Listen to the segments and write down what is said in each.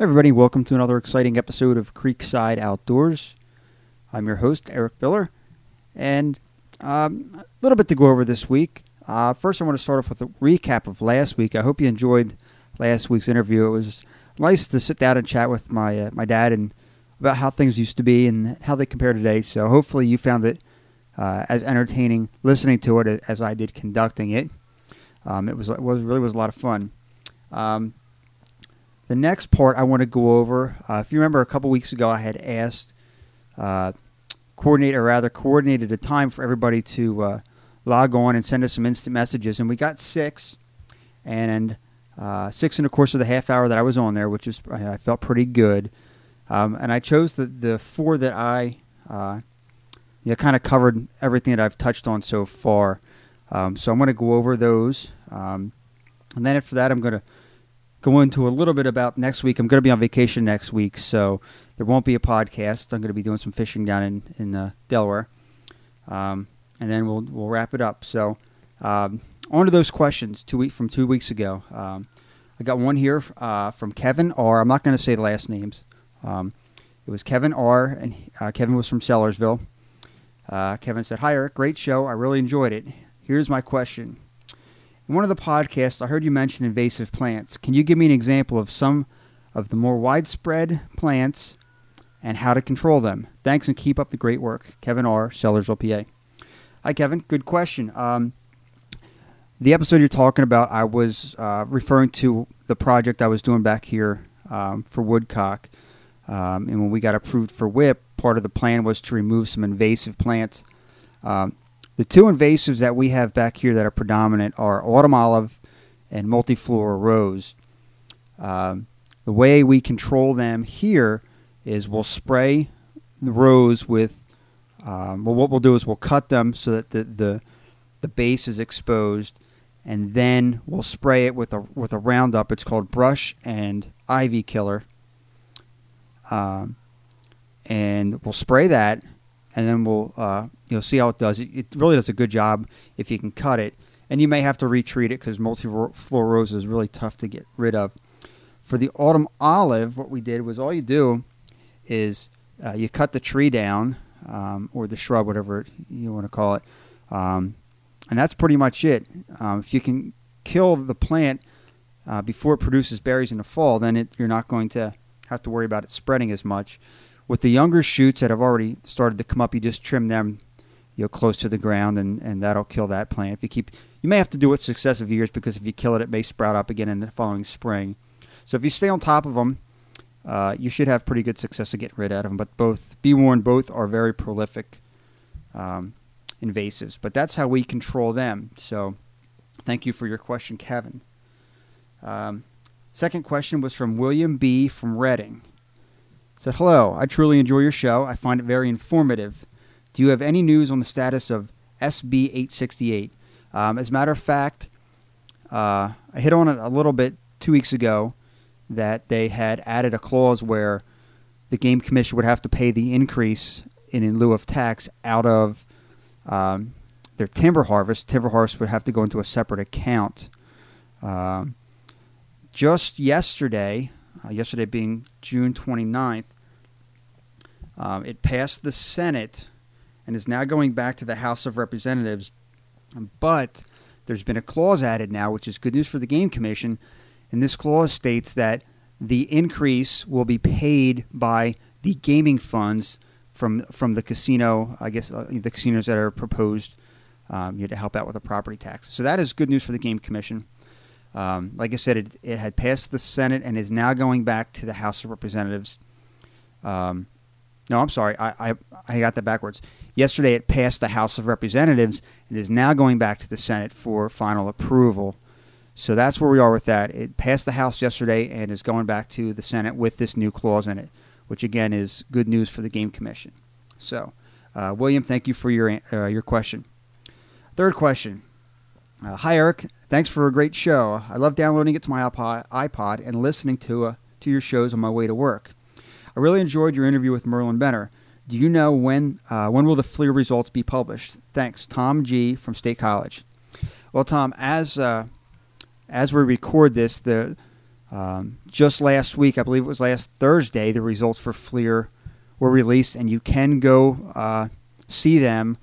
everybody, welcome to another exciting episode of Creekside Outdoors. I'm your host, Eric Biller, and um, a little bit to go over this week. Uh, first, I want to start off with a recap of last week. I hope you enjoyed last week's interview. It was nice to sit down and chat with my uh, my dad and about how things used to be and how they compare today. So hopefully you found it uh, as entertaining listening to it as I did conducting it. Um, it was it was really was a lot of fun. Um, the next part I want to go over. Uh, if you remember, a couple weeks ago, I had asked uh, coordinate or rather coordinated a time for everybody to uh, log on and send us some instant messages, and we got six, and uh, six in the course of the half hour that I was on there, which is I felt pretty good. Um, and I chose the the four that I uh, you know, kind of covered everything that I've touched on so far. Um, so I'm going to go over those, um, and then after that, I'm going to go into a little bit about next week. I'm going to be on vacation next week, so there won't be a podcast. I'm going to be doing some fishing down in in uh, Delaware, um, and then we'll we'll wrap it up. So um, on to those questions two week from two weeks ago. Um, I got one here uh, from Kevin R. I'm not going to say the last names. Um, it was Kevin R. and uh, Kevin was from Sellersville. Uh, Kevin said, "Hi Eric, great show. I really enjoyed it. Here's my question." In one of the podcasts, I heard you mention invasive plants. Can you give me an example of some of the more widespread plants and how to control them? Thanks and keep up the great work. Kevin R., Sellersville, PA. Hi, Kevin. Good question. Um, the episode you're talking about, I was uh, referring to the project I was doing back here um, for Woodcock. Um, and when we got approved for WHIP, part of the plan was to remove some invasive plants. Um, the two invasives that we have back here that are predominant are autumn olive and multiflora rose. Um, the way we control them here is we'll spray the rose with. Um, well, what we'll do is we'll cut them so that the, the the base is exposed, and then we'll spray it with a with a Roundup. It's called brush and ivy killer. Um, and we'll spray that, and then we'll uh, you know see how it does. It, it, really does a good job if you can cut it, and you may have to retreat it because multiflora rose is really tough to get rid of. For the autumn olive, what we did was all you do is uh, you cut the tree down um, or the shrub, whatever you want to call it, um, and that's pretty much it. Um, if you can kill the plant uh, before it produces berries in the fall, then it, you're not going to have to worry about it spreading as much. With the younger shoots that have already started to come up, you just trim them, you know, close to the ground, and, and that'll kill that plant. If you keep, you may have to do it successive years because if you kill it, it may sprout up again in the following spring. So if you stay on top of them, uh, you should have pretty good success of getting rid of them. But both, be warned, both are very prolific um, invasives. But that's how we control them. So thank you for your question, Kevin. Um, second question was from William B. from Reading said, Hello, I truly enjoy your show. I find it very informative. Do you have any news on the status of SB 868? Um, as a matter of fact, uh, I hit on it a little bit two weeks ago that they had added a clause where the Game Commission would have to pay the increase in, in lieu of tax out of um, their timber harvest. Timber harvest would have to go into a separate account. Um, just yesterday, uh, yesterday being June 29th, um, it passed the Senate and is now going back to the House of Representatives. But there's been a clause added now, which is good news for the Game Commission. And this clause states that the increase will be paid by the gaming funds from from the casino, I guess uh, the casinos that are proposed um, you know, to help out with the property tax. So that is good news for the Game Commission. Um, like I said, it, it, had passed the Senate and is now going back to the House of Representatives. Um, no, I'm sorry, I, I, I got that backwards. Yesterday, it passed the House of Representatives and is now going back to the Senate for final approval. So that's where we are with that. It passed the House yesterday and is going back to the Senate with this new clause in it, which again is good news for the Game Commission. So, uh, William, thank you for your uh, your question. Third question. Uh, Hi, Eric. Thanks for a great show. I love downloading it to my iPod and listening to uh, to your shows on my way to work. I really enjoyed your interview with Merlin Benner. Do you know when uh, when will the FLIR results be published? Thanks, Tom G from State College. Well, Tom, as uh, as we record this, the Um, just last week, I believe it was last Thursday, the results for FLIR were released, and you can go uh, see them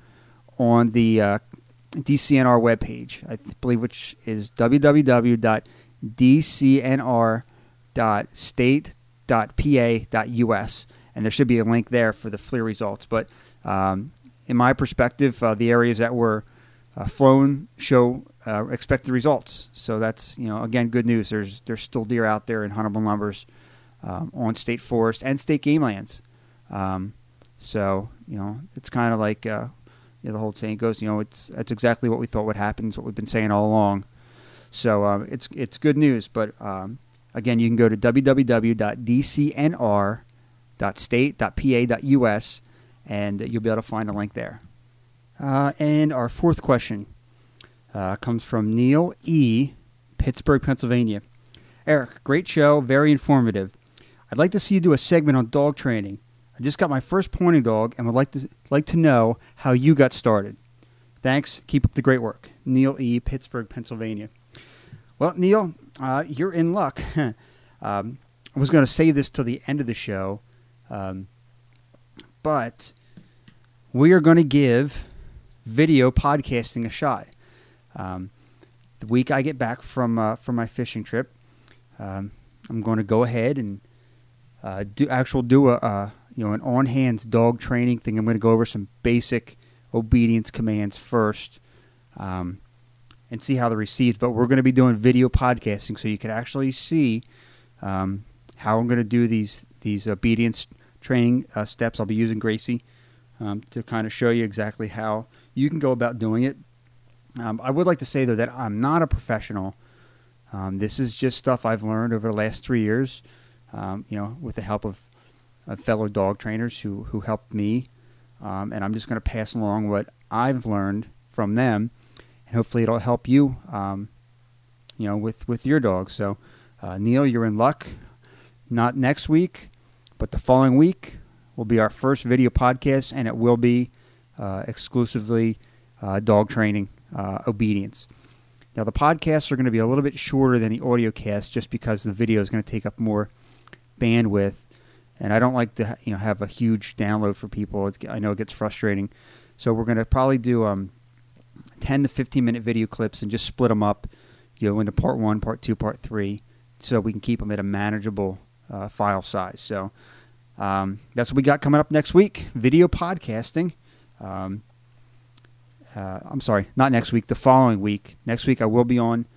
on the uh, DCNR webpage, I believe, which is www.dcnr.state.pa.us. And there should be a link there for the FLIR results. But um, in my perspective, uh, the areas that were uh, flown show uh, expected results. So that's you know again good news. There's there's still deer out there in huntable numbers um, on state forest and state game lands. Um, so you know it's kind of like uh, you know, the whole saying goes. You know it's that's exactly what we thought would happen. It's what we've been saying all along. So uh, it's it's good news. But um, again, you can go to www.dcnr.state.pa.us and you'll be able to find a link there. Uh, and our fourth question uh, comes from Neil E., Pittsburgh, Pennsylvania. Eric, great show, very informative. I'd like to see you do a segment on dog training. I just got my first pointing dog and would like to like to know how you got started. Thanks. Keep up the great work. Neil E., Pittsburgh, Pennsylvania. Well, Neil, uh, you're in luck. um, I was going to save this till the end of the show, um, but we are going to give video podcasting a shot. Um, the week I get back from uh, from my fishing trip, um, I'm going to go ahead and uh, do actual do a uh, you know an on hands dog training thing. I'm going to go over some basic obedience commands first, um, and see how they're received. But we're going to be doing video podcasting, so you can actually see um, how I'm going to do these these obedience training uh, steps. I'll be using Gracie um, to kind of show you exactly how you can go about doing it. Um, I would like to say though that I'm not a professional. Um, this is just stuff I've learned over the last three years. Um, you know, with the help of, of, fellow dog trainers who who helped me, um, and I'm just going to pass along what I've learned from them, and hopefully it'll help you. Um, you know, with with your dog. So, uh, Neil, you're in luck. Not next week, but the following week will be our first video podcast, and it will be uh, exclusively uh, dog training uh, obedience. Now, the podcasts are going to be a little bit shorter than the audio cast just because the video is going to take up more bandwidth. And I don't like to you know have a huge download for people. It's, I know it gets frustrating. So we're going to probably do um, 10 to 15 minute video clips and just split them up, you know, into part one, part two, part three, so we can keep them at a manageable uh, file size. So um, that's what we got coming up next week video podcasting. Um, uh, I'm sorry, not next week, the following week. Next week I will be on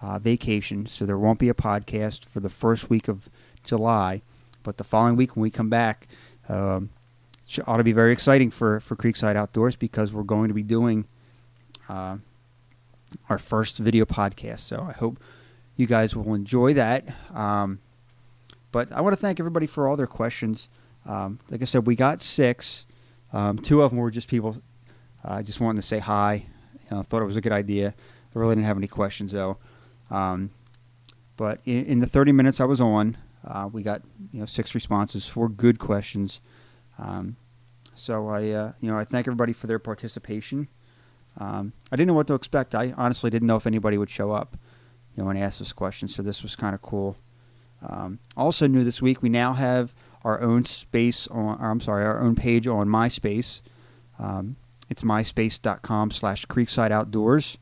uh, vacation, so there won't be a podcast for the first week of July. But the following week when we come back, um, ought to be very exciting for, for Creekside Outdoors because we're going to be doing uh, our first video podcast. So I hope you guys will enjoy that. Um, but I want to thank everybody for all their questions. Um, like I said, we got six. Um, two of them were just people uh, just wanting to say hi. You know, thought it was a good idea. I really didn't have any questions though. Um, but in, in, the 30 minutes I was on, uh, we got you know six responses, four good questions. Um, so I uh, you know I thank everybody for their participation. Um, I didn't know what to expect. I honestly didn't know if anybody would show up, you know, and ask this question. So this was kind of cool. Um, also new this week, we now have our own space on, I'm sorry, our own page on MySpace. Um, it's myspace.com slash creekside outdoors.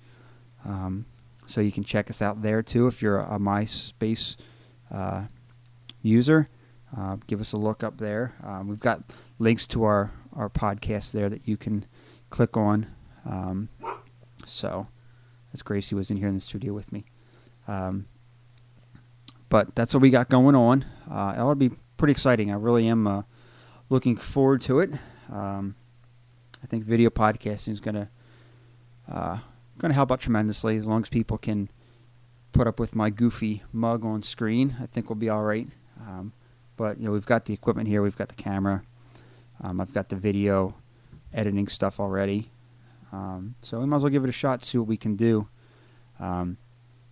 Um, so you can check us out there too if you're a, MySpace uh, user. Uh, give us a look up there. Um, we've got links to our, our podcast there that you can click on. Um, so, as Gracie was in here in the studio with me. Um, but that's what we got going on. Uh, it'll be pretty exciting. I really am uh, looking forward to it. Um, I think video podcasting is gonna uh, gonna help out tremendously as long as people can put up with my goofy mug on screen. I think we'll be all right. Um, but you know, we've got the equipment here. We've got the camera. Um, I've got the video editing stuff already. Um, so we might as well give it a shot, see what we can do. Um,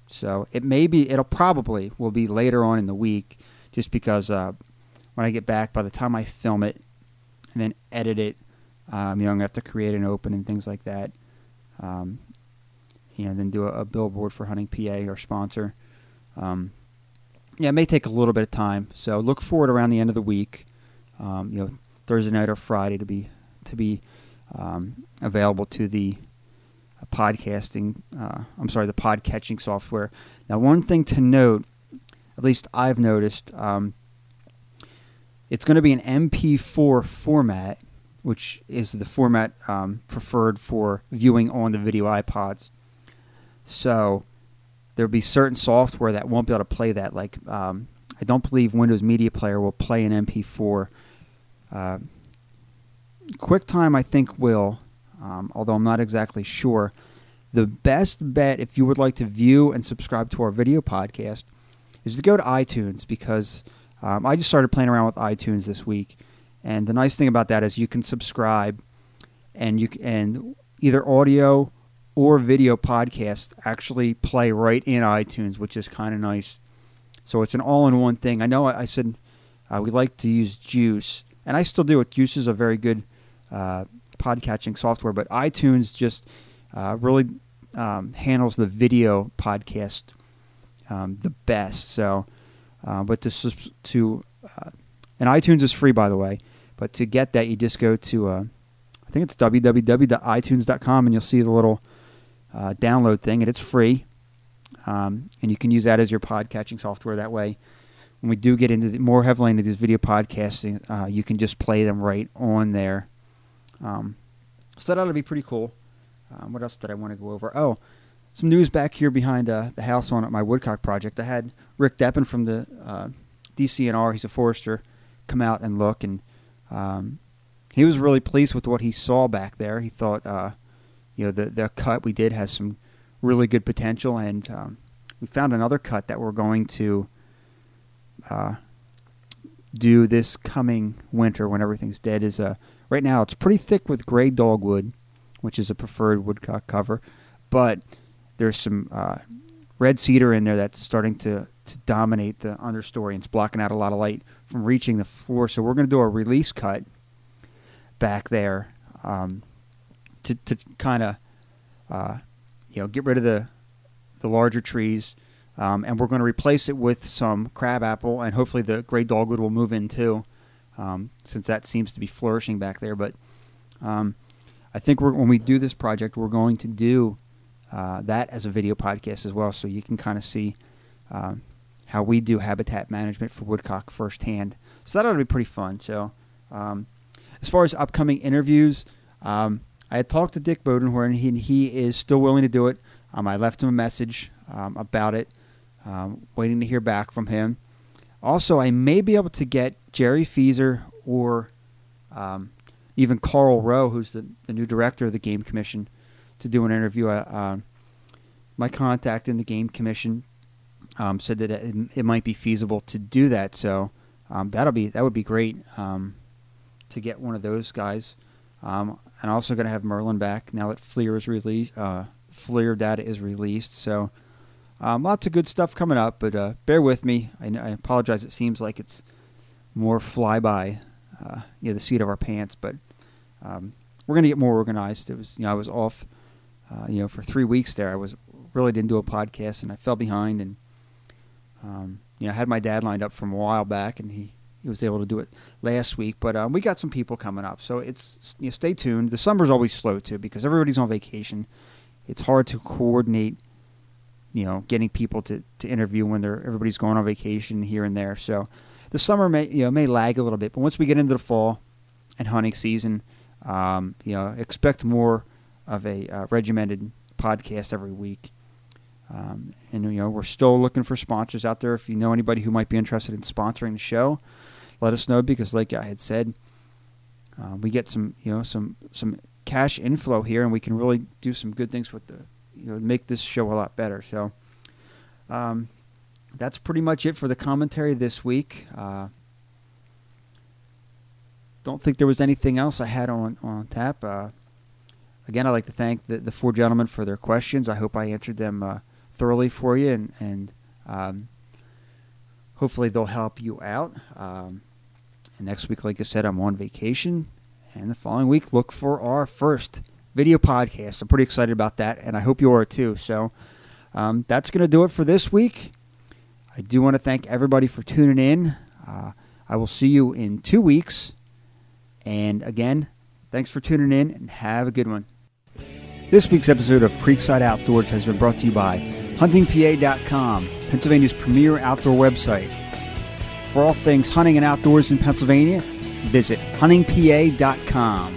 so it may be, it'll probably will be later on in the week, just because uh, when I get back, by the time I film it and then edit it, um, you know, I'm gonna have to create an open and things like that. Um, you know, then do a, a, billboard for Hunting PA, our sponsor. Um, yeah, it may take a little bit of time. So look forward around the end of the week, um, you know, Thursday night or Friday to be to be um, available to the uh, podcasting. Uh, I'm sorry, the pod catching software. Now, one thing to note, at least I've noticed, um, it's going to be an MP4 format, which is the format um, preferred for viewing on the video iPods. So there'll be certain software that won't be able to play that. Like um, I don't believe Windows Media Player will play an MP4. Uh, QuickTime, I think, will, um, although I'm not exactly sure. The best bet, if you would like to view and subscribe to our video podcast, is to go to iTunes because um, I just started playing around with iTunes this week, and the nice thing about that is you can subscribe, and you and either audio or video podcasts actually play right in iTunes, which is kind of nice. So it's an all-in-one thing. I know I, I said uh, we like to use Juice, and I still do it. Juice is a very good uh, podcatching software, but iTunes just uh, really um, handles the video podcast um, the best. So, uh, but to to uh, and iTunes is free, by the way. But to get that, you just go to uh, I think it's www.itunes.com, and you'll see the little uh, download thing, and it's free. Um, and you can use that as your podcatching software. That way, when we do get into the, more heavily into these video podcasting, uh, you can just play them right on there. Um, so that ought to be pretty cool. Um, what else did I want to go over? Oh, some news back here behind uh, the house on my woodcock project. I had Rick Deppen from the uh, DCNR, he's a forester, come out and look, and um, he was really pleased with what he saw back there. He thought, uh, you know, the the cut we did has some really good potential, and um, we found another cut that we're going to uh, do this coming winter when everything's dead. Is a right now it's pretty thick with gray dogwood, which is a preferred woodcock cover, but there's some uh, red cedar in there that's starting to, to dominate the understory and it's blocking out a lot of light from reaching the floor. So we're going to do a release cut back there um, to, to kind of uh, you know get rid of the the larger trees. Um, and we're going to replace it with some crabapple, and hopefully the gray dogwood will move in too, um, since that seems to be flourishing back there. But um, I think when we do this project, we're going to do uh, that as a video podcast as well, so you can kind of see um, how we do habitat management for woodcock firsthand. So that ought to be pretty fun. So, um, as far as upcoming interviews, um, I had talked to Dick Bodenhorn, and he, he is still willing to do it. I left him a message about it, waiting to hear back from him. Also, I may be able to get Jerry Feaser or even Carl Roe, who's the, the new director of the Game Commission, to do an interview. Uh, um, my contact in the game commission um, said that it, it, might be feasible to do that. So um, that'll be that would be great um, to get one of those guys. Um, and also going to have Merlin back now that FLIR is released. Uh, FLIR data is released. So um, lots of good stuff coming up. But uh, bear with me. I, I, apologize. It seems like it's more flyby, uh, you know, the seat of our pants. But um, we're going to get more organized. It was you know I was off uh, you know, for three weeks there, I was really didn't do a podcast, and I fell behind, and um, you know, I had my dad lined up from a while back, and he he was able to do it last week. But um, we got some people coming up, so it's you know, stay tuned. The summer's always slow too because everybody's on vacation. It's hard to coordinate, you know, getting people to, to interview when they're everybody's going on vacation here and there. So the summer may you know may lag a little bit, but once we get into the fall and hunting season, um, you know, expect more of a uh, regimented podcast every week. Um, and you know we're still looking for sponsors out there. If you know anybody who might be interested in sponsoring the show, let us know because, like I had said, uh, we get some you know some some cash inflow here, and we can really do some good things with the you know make this show a lot better. So um, that's pretty much it for the commentary this week. Uh, don't think there was anything else I had on on tap. Uh, again, I'd like to thank the, the four gentlemen for their questions. I hope I answered them uh, thoroughly for you, and, and um, hopefully they'll help you out. Um, and next week, like I said, I'm on vacation. And the following week, look for our first video podcast. I'm pretty excited about that, and I hope you are too. So um, that's going to do it for this week. I do want to thank everybody for tuning in. Uh, I will see you in two weeks. And again, thanks for tuning in and have a good one. This week's episode of Creekside Outdoors has been brought to you by HuntingPA.com, Pennsylvania's premier outdoor website. For all things hunting and outdoors in Pennsylvania, visit huntingpa.com.